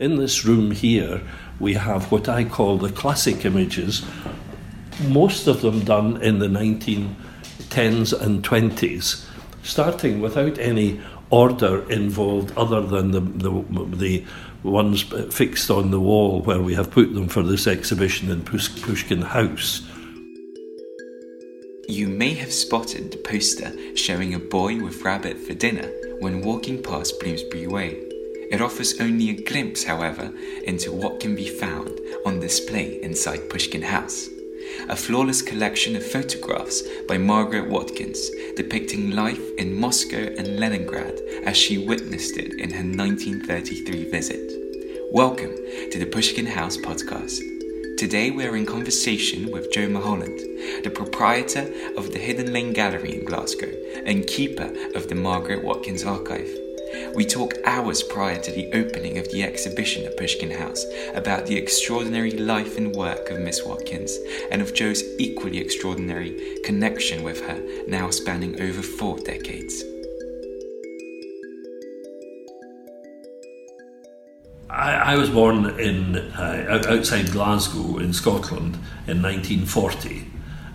In this room here, we have what I call the classic images, most of them done in the 1910s and 20s, starting without any order involved other than the, the, the ones fixed on the wall where we have put them for this exhibition in Pushkin House. You may have spotted the poster showing a boy with rabbit for dinner when walking past Bloomsbury Way. It offers only a glimpse, however, into what can be found on display inside Pushkin House. A flawless collection of photographs by Margaret Watkins depicting life in Moscow and Leningrad as she witnessed it in her 1933 visit. Welcome to the Pushkin House podcast. Today we're in conversation with Joe Mulholland, the proprietor of the Hidden Lane Gallery in Glasgow and keeper of the Margaret Watkins Archive. We talk hours prior to the opening of the exhibition at Pushkin House about the extraordinary life and work of Miss Watkins and of Joe's equally extraordinary connection with her, now spanning over four decades. I, I was born in uh, outside Glasgow in Scotland in 1940.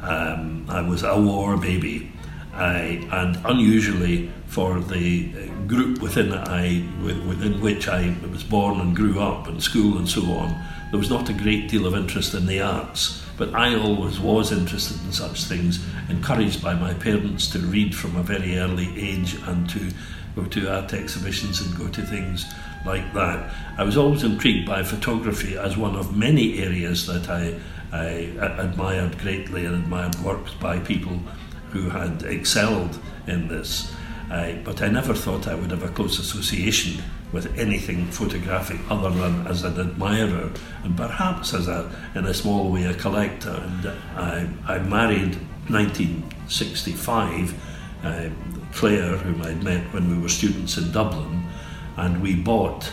Um, I was a war baby. And unusually for the uh, group within I within which I was born and grew up and school and so on, there was not a great deal of interest in the arts. But I always was interested in such things, encouraged by my parents to read from a very early age and to go to art exhibitions and go to things like that. I was always intrigued by photography as one of many areas that I, I admired greatly and admired works by people who had excelled in this. But I never thought I would have a close association with anything photographic other than as an admirer and perhaps as a, in a small way, a collector. And I, I married 1965 uh, Claire, whom I'd met when we were students in Dublin, and we bought,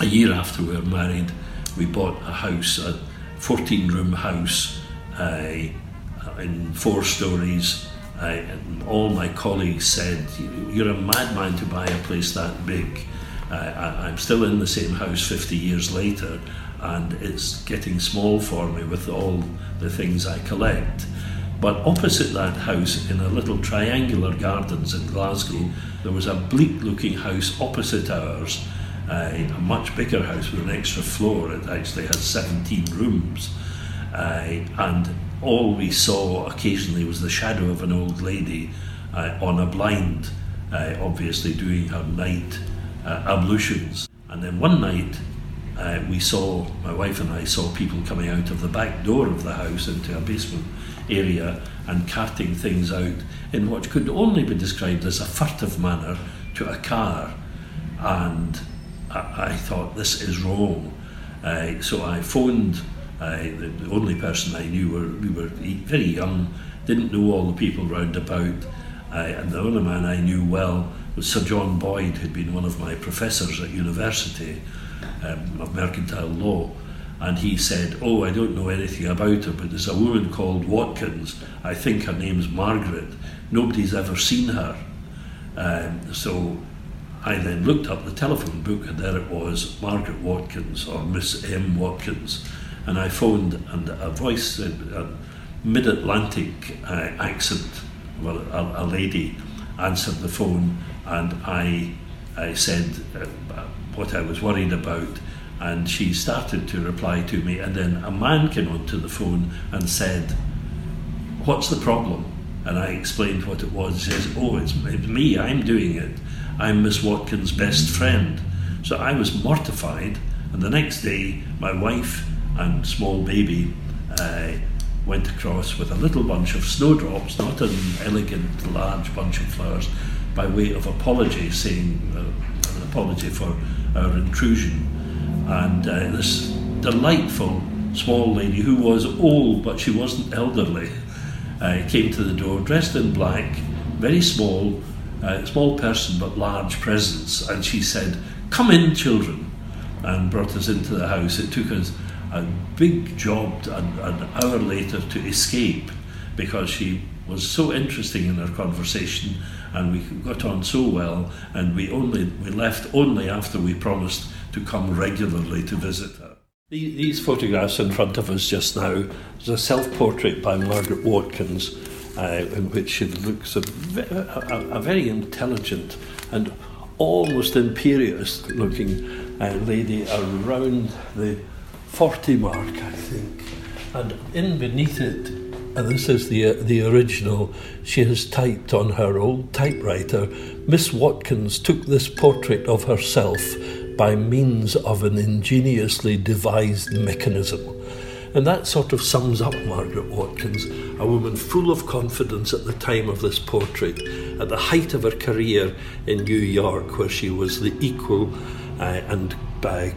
a year after we were married, we bought a house, a 14 room house uh, in four stories. I, all my colleagues said, You're a madman to buy a place that big. Uh, I, I'm still in the same house 50 years later, and it's getting small for me with all the things I collect. But opposite that house, in a little triangular gardens in Glasgow, there was a bleak looking house opposite ours, uh, a much bigger house with an extra floor. It actually had 17 rooms. Uh, and all we saw occasionally was the shadow of an old lady uh, on a blind, uh, obviously doing her night uh, ablutions. And then one night, uh, we saw, my wife and I saw people coming out of the back door of the house into a basement area and carting things out in what could only be described as a furtive manner to a car. And I, I thought, this is wrong. Uh, so I phoned uh, the, the, only person I knew, were, we were very young, didn't know all the people round about. Uh, and the only man I knew well was Sir John Boyd, who'd been one of my professors at university um, of mercantile law. And he said, Oh, I don't know anything about her, but there's a woman called Watkins. I think her name's Margaret. Nobody's ever seen her. Um, so I then looked up the telephone book, and there it was Margaret Watkins or Miss M. Watkins. And I phoned, and a voice, a mid Atlantic uh, accent, well, a, a, lady answered the phone, and I, I said uh, what I was worried about. And she started to reply to me. And then a man came onto the phone and said what's the problem? And I explained what it was. He says oh it's, it's me. I'm doing it. I'm Miss Watkins best friend. So I was mortified. And the next day my wife and small baby uh, went across with a little bunch of snowdrops not an elegant large bunch of flowers by way of apology saying uh, an apology for our intrusion and uh, this delightful small lady who was old but she wasn't elderly uh, came to the door dressed in black, very small, uh, small person but large presence, and she said, "Come in, children," and brought us into the house. It took us a big job an, an hour later to escape because she was so interesting in her conversation and we got on so well and we only we left only after we promised to come regularly to visit her. These photographs in front of us just now is a self portrait by Margaret Watkins, uh, in which she looks a, a, a, very intelligent and almost imperious looking uh, lady around the 40 mark, I think. And in beneath it, and this is the, uh, the original, she has typed on her old typewriter Miss Watkins took this portrait of herself by means of an ingeniously devised mechanism. And that sort of sums up Margaret Watkins, a woman full of confidence at the time of this portrait, at the height of her career in New York, where she was the equal uh, and uh,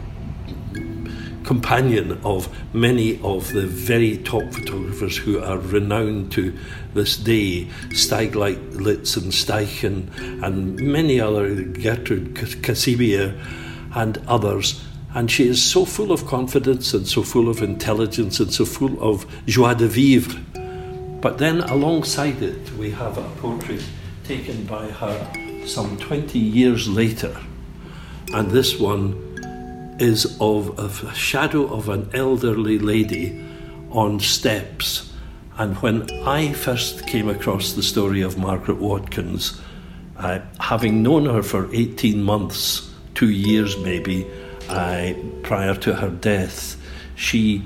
companion of many of the very top photographers who are renowned to this day, Stieglitz and Steichen, and many other, Gertrude Käsebier and others. And she is so full of confidence and so full of intelligence and so full of joie de vivre. But then alongside it, we have a portrait taken by her some 20 years later. And this one is of a shadow of an elderly lady on steps. And when I first came across the story of Margaret Watkins, uh, having known her for 18 months, two years maybe uh, prior to her death, she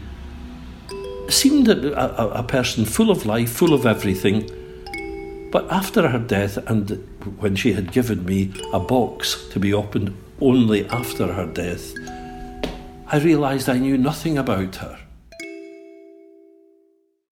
seemed a, a, a, person full of life, full of everything. But after her death, and when she had given me a box to be opened only after her death, I realised I knew nothing about her.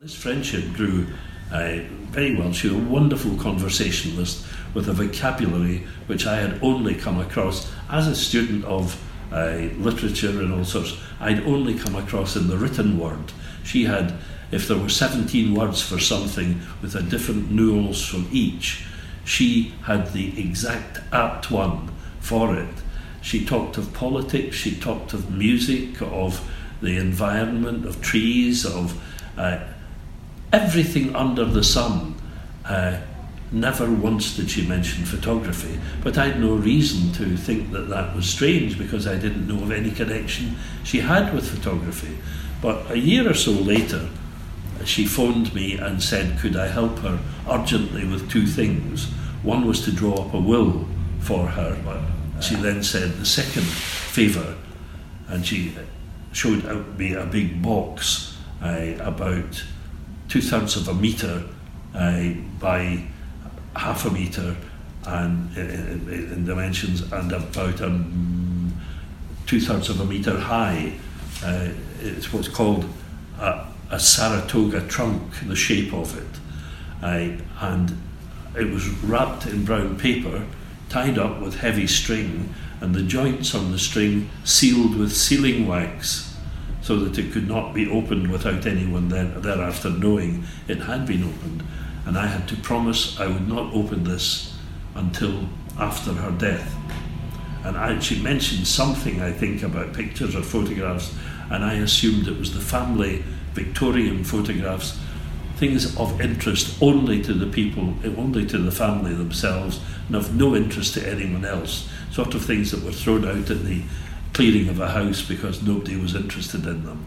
This friendship grew uh, very well. She was a wonderful conversationalist with a vocabulary which I had only come across as a student of uh, literature and all sorts. I'd only come across in the written word. She had, if there were 17 words for something with a different nuance from each, she had the exact apt one for it. She talked of politics, she talked of music, of the environment, of trees, of uh, everything under the sun. Uh, never once did she mention photography, but I had no reason to think that that was strange because I didn't know of any connection she had with photography. But a year or so later, she phoned me and said, Could I help her urgently with two things? One was to draw up a will for her. She then said, The second favour, and she showed me a big box uh, about two thirds of a metre uh, by half a metre and in, in, dimensions and about um, two thirds of a metre high. Uh, it's what's called a, a, Saratoga trunk, the shape of it. Uh, and it was wrapped in brown paper, tied up with heavy string, and the joints on the string sealed with sealing wax so that it could not be opened without anyone then, thereafter knowing it had been opened and I had to promise I would not open this until after her death. And I, she mentioned something, I think, about pictures or photographs, and I assumed it was the family Victorian photographs, things of interest only to the people, eh, only to the family themselves, and of no interest to anyone else. Sort of things that were thrown out at the clearing of a house because nobody was interested in them.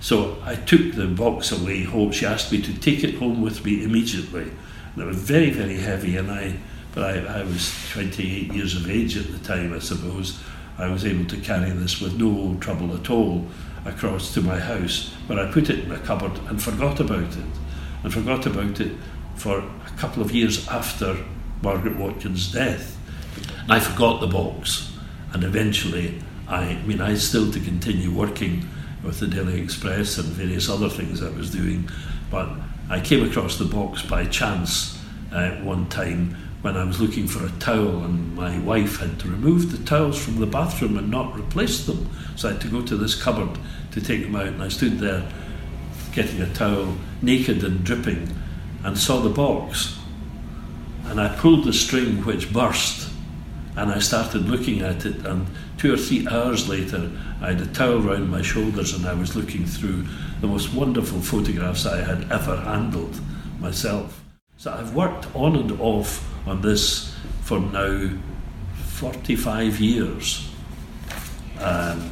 So I took the box away home. She asked me to take it home with me immediately. It was very, very heavy, and I, but I, I was 28 years of age at the time, I suppose. I was able to carry this with no trouble at all across to my house. But I put it in a cupboard and forgot about it. And forgot about it for a couple of years after Margaret Watkins' death. I forgot the box, and eventually, I, I mean, I still to continue working with the Daily Express and various other things I was doing. But I came across the box by chance uh, one time when I was looking for a towel, and my wife had to remove the towels from the bathroom and not replace them. So I had to go to this cupboard to take them out, and I stood there getting a towel, naked and dripping, and saw the box. And I pulled the string which burst, and I started looking at it, and two or three hours later, I had a towel round my shoulders and I was looking through the most wonderful photographs I had ever handled myself. So I've worked on and off on this for now 45 years. Um,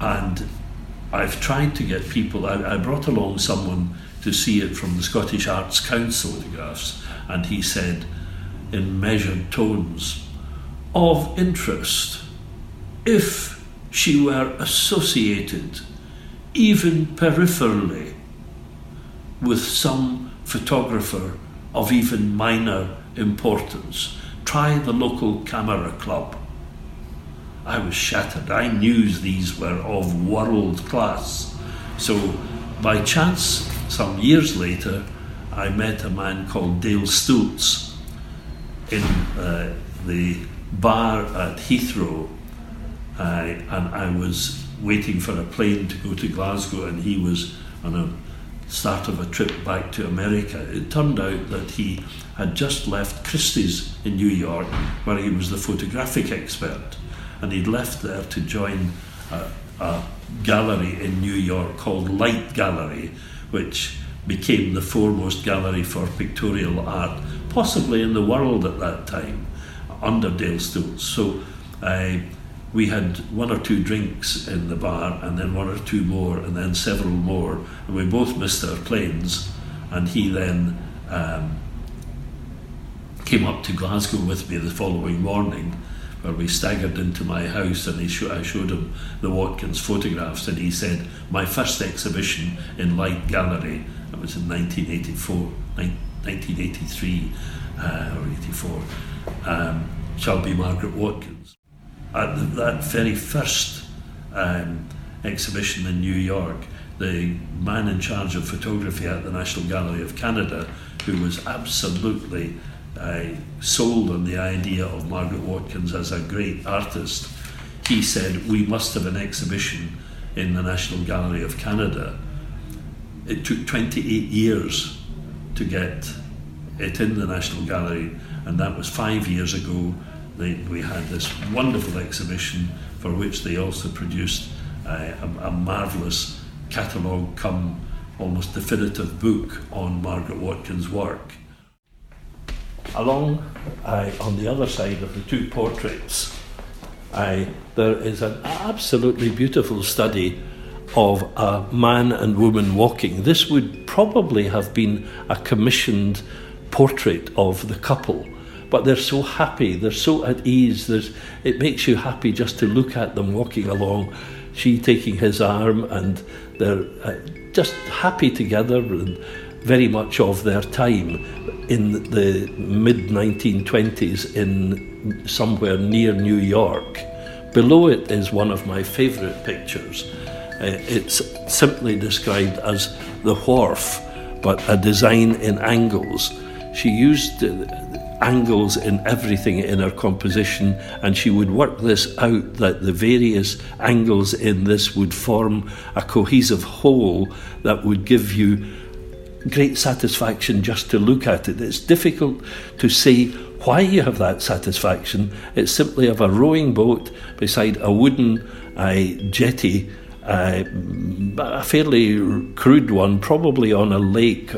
and I've tried to get people, I, I brought along someone to see it from the Scottish Arts Council photographs, and he said in measured tones, of interest if she were associated, even peripherally, with some photographer of even minor importance. Try the local camera club. I was shattered. I knew these were of world class. So, by chance, some years later, I met a man called Dale Stultz in uh, the bar at Heathrow, and I was waiting for a plane to go to Glasgow, and he was on a start of a trip back to America. It turned out that he had just left Christie's in New York, where he was the photographic expert, and he'd left there to join a, a gallery in New York called Light Gallery, which became the foremost gallery for pictorial art, possibly in the world at that time, under Dale Stultz. So uh, we had one or two drinks in the bar, and then one or two more, and then several more, and we both missed our planes. And he then um, came up to Glasgow with me the following morning where we staggered into my house and he sh- I showed him the Watkins photographs and he said, My first exhibition in Light Gallery, it was in 1984, 1983 uh, or 84, um, shall be Margaret Watkins. At the, that very first um, exhibition in New York, the man in charge of photography at the National Gallery of Canada, who was absolutely I sold on the idea of Margaret Watkins as a great artist, he said we must have an exhibition in the National Gallery of Canada. It took 28 years to get it in the National Gallery, and that was five years ago. They, we had this wonderful exhibition for which they also produced a, a marvellous catalogue come almost definitive book on Margaret Watkins' work. Along uh, on the other side of the two portraits, uh, there is an absolutely beautiful study of a man and woman walking. This would probably have been a commissioned portrait of the couple, but they're so happy, they're so at ease. There's, it makes you happy just to look at them walking along, she taking his arm, and they're uh, just happy together and very much of their time in the mid 1920s in somewhere near New York. Below it is one of my favourite pictures. Uh, it's simply described as the wharf, but a design in angles. She used uh, angles in everything in her composition, and she would work this out that the various angles in this would form a cohesive whole that would give you great satisfaction just to look at it. It's difficult to say why you have that satisfaction. It's simply of a rowing boat beside a wooden uh, jetty, uh, a fairly crude one, probably on a lake.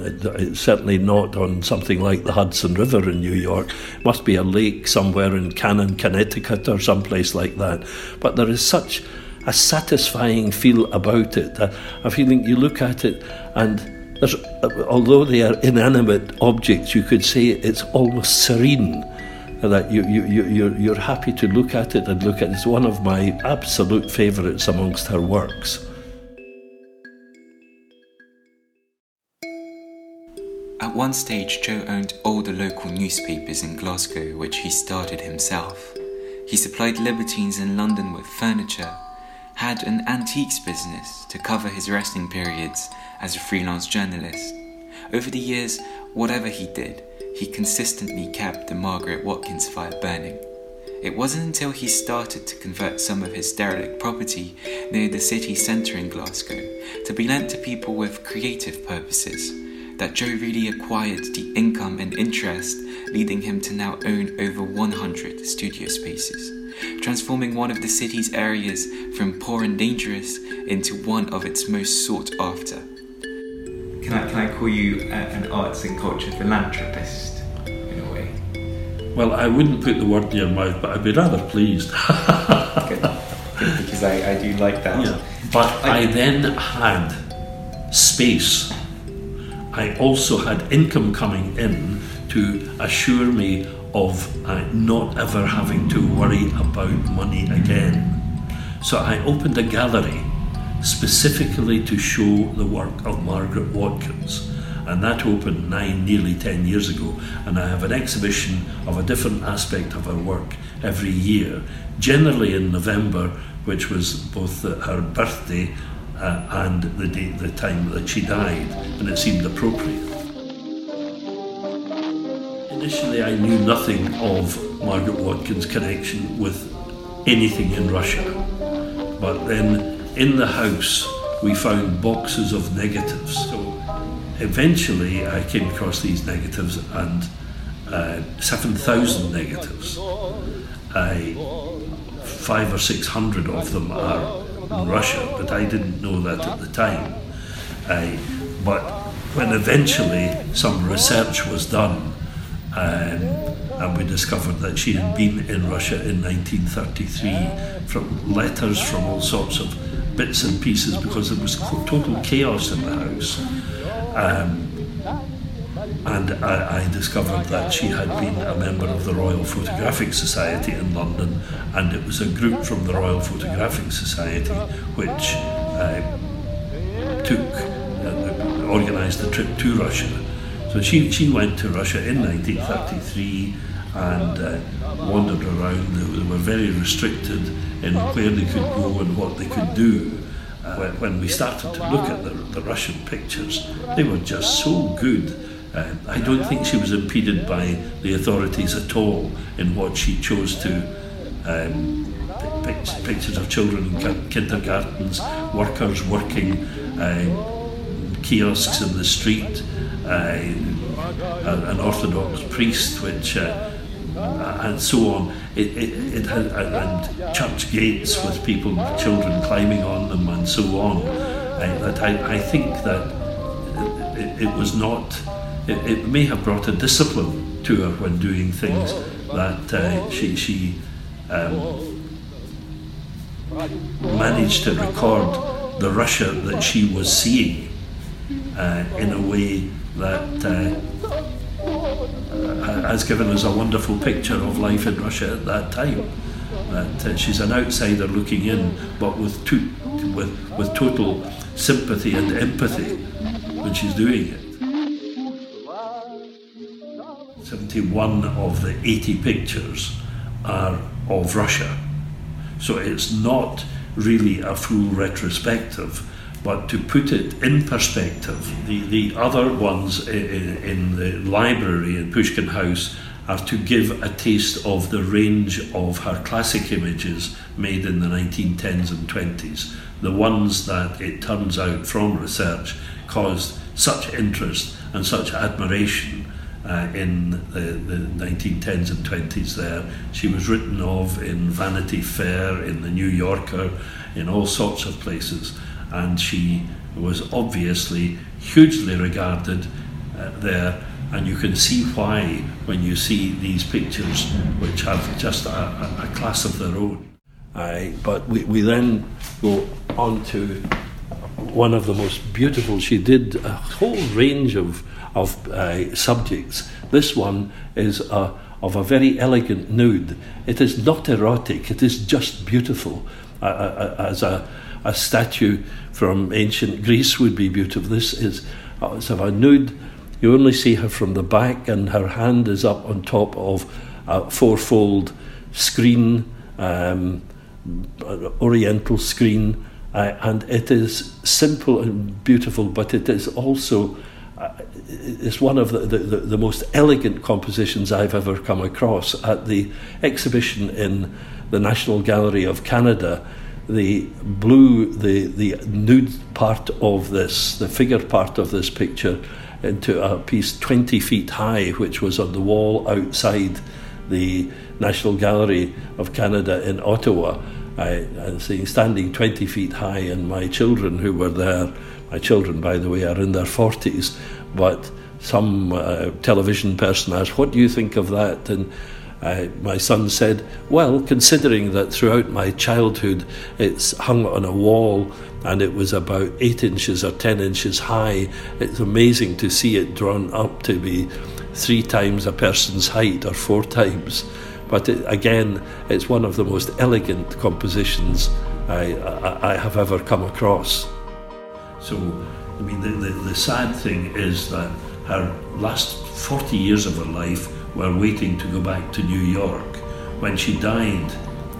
It's certainly not on something like the Hudson River in New York. It must be a lake somewhere in Cannon, Connecticut, or someplace like that. But there is such a satisfying feel about it. A, a feeling you look at it and there's, uh, although they are inanimate objects, you could say it's almost serene. That you, you, you, you're, you're happy to look at it and look at it. It's one of my absolute favourites amongst her works. At one stage, Joe owned all the local newspapers in Glasgow, which he started himself. He supplied libertines in London with furniture, had an antiques business to cover his resting periods as a freelance journalist. Over the years, whatever he did, he consistently kept the Margaret Watkins fire burning. It wasn't until he started to convert some of his derelict property near the city centre in Glasgow to be lent to people with creative purposes that Joe really acquired the income and interest, leading him to now own over 100 studio spaces transforming one of the city's areas from poor and dangerous into one of its most sought after. Can I, can I call you a, an arts and culture philanthropist in a way? Well, I wouldn't put the word in your mouth, but I'd be rather pleased. because I, I do like that. Yeah. But I, I then had space. I also had income coming in to assure me of uh, not ever having to worry about money again. So I opened a gallery specifically to show the work of Margaret Watkins. And that opened nine, nearly ten years ago. And I have an exhibition of a different aspect of her work every year, generally in November, which was both her birthday uh, and the, day, the time that she died, and it seemed appropriate. Initially, I knew nothing of Margaret Watkins' connection with anything in Russia, but then in the house we found boxes of negatives. So eventually, I came across these negatives and uh, 7,000 negatives. I, five or six hundred of them are in Russia, but I didn't know that at the time. I, but when eventually some research was done, um, and we discovered that she had been in Russia in 1933 from letters from all sorts of bits and pieces because there was total chaos in the house. Um, and I, I, discovered that she had been a member of the Royal Photographic Society in London, and it was a group from the Royal Photographic Society which uh, took, uh, organised the trip to Russia. So she, she went to Russia in 1933 and uh, wandered around. They were very restricted in where they could go and what they could do. Uh, when, we started to look at the, the Russian pictures, they were just so good uh, I don't think she was impeded by the authorities at all in what she chose to um, pictures of children in kindergartens, workers working, uh, kiosks in the street, uh, an Orthodox priest, which uh, and so on. It, it, it had, and church gates with people, children climbing on them, and so on. that I, I think that it, it was not it, it may have brought a discipline to her when doing things that uh, she, she um, managed to record the Russia that she was seeing uh, in a way that uh, has given us a wonderful picture of life in Russia at that time. That uh, she's an outsider looking in, but with, to, with, with total sympathy and empathy when she's doing it. 71 of the 80 pictures are of Russia. So it's not really a full retrospective, but to put it in perspective, the, the other ones in, in the library in Pushkin House are to give a taste of the range of her classic images made in the 1910s and 20s. The ones that it turns out from research caused such interest and such admiration uh, in the, the 1910s and 20s there. She was written of in Vanity Fair, in the New Yorker, in all sorts of places, and she was obviously hugely regarded uh, there. And you can see why when you see these pictures, which have just a, a, class of their own. I, but we, we then go on to one of the most beautiful. She did a whole range of of uh, subjects. This one is a, of a very elegant nude. It is not erotic, it is just beautiful. Uh, as a, a statue from ancient Greece would be beautiful. This is uh, it's of a nude. You only see her from the back, and her hand is up on top of a fourfold screen, um, oriental screen, uh, and it is simple and beautiful, but it is also it's one of the, the, the, most elegant compositions I've ever come across. At the exhibition in the National Gallery of Canada, the blue, the, the nude part of this, the figure part of this picture, into a piece 20 feet high, which was on the wall outside the National Gallery of Canada in Ottawa. I, I saying standing 20 feet high, and my children who were there my children, by the way, are in their 40s, but some uh, television person asked, What do you think of that? And uh, my son said, Well, considering that throughout my childhood it's hung on a wall and it was about eight inches or ten inches high, it's amazing to see it drawn up to be three times a person's height or four times. But it, again, it's one of the most elegant compositions I, I, I have ever come across. So, I mean, the, the, the sad thing is that her last 40 years of her life were waiting to go back to New York. When she died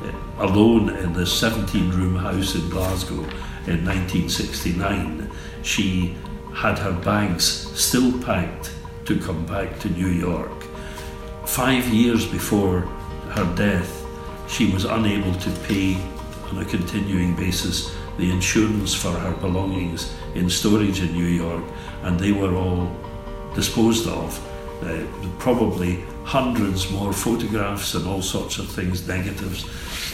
eh, alone in the 17 room house in Glasgow in 1969, she had her bags still packed to come back to New York. Five years before her death, she was unable to pay on a continuing basis the insurance for her belongings in storage in New York, and they were all disposed of. Uh, probably hundreds more photographs and all sorts of things, negatives,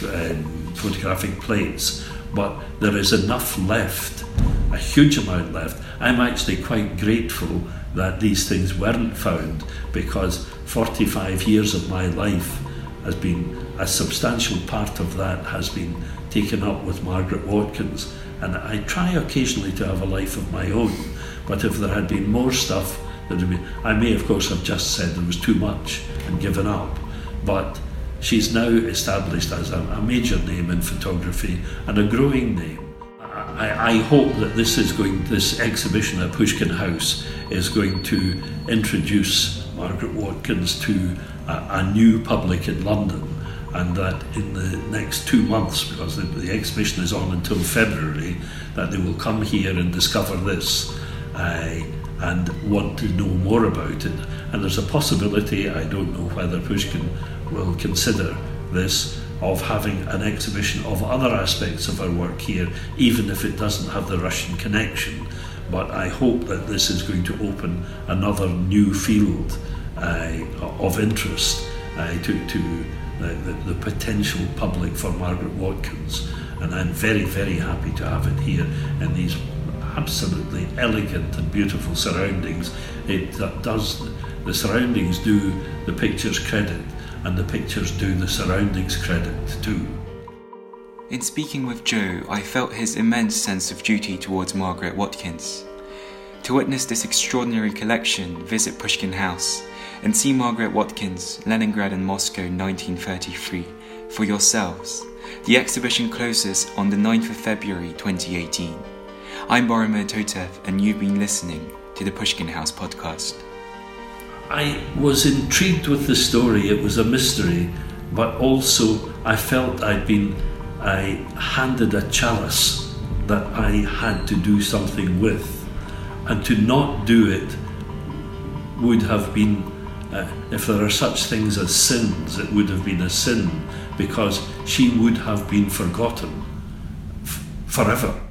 um, photographic plates, but there is enough left, a huge amount left. I'm actually quite grateful that these things weren't found because 45 years of my life has been a substantial part of that has been taken up with Margaret Watkins and I try occasionally to have a life of my own but if there had been more stuff I may of course have just said there was too much and given up but she's now established as a, a major name in photography and a growing name. I, I hope that this is going this exhibition at Pushkin House is going to introduce Margaret Watkins to a, a new public in London and that in the next two months, because the, the, exhibition is on until February, that they will come here and discover this. Uh, and want to know more about it. And there's a possibility, I don't know whether Pushkin will consider this, of having an exhibition of other aspects of our work here, even if it doesn't have the Russian connection. But I hope that this is going to open another new field uh, of interest uh, to, to the, the, the potential public for Margaret Watkins. And I'm very, very happy to have it here in these absolutely elegant and beautiful surroundings. It does, the surroundings do the pictures credit, and the pictures do the surroundings credit too. In speaking with Joe, I felt his immense sense of duty towards Margaret Watkins. To witness this extraordinary collection, visit Pushkin House and see Margaret Watkins, Leningrad and Moscow 1933 for yourselves. The exhibition closes on the 9th of February 2018. I'm Boromir Totev, and you've been listening to the Pushkin House podcast. I was intrigued with the story, it was a mystery, but also I felt I'd been I handed a chalice that I had to do something with, and to not do it would have been uh, if there are such things as sins, it would have been a sin because she would have been forgotten f- forever.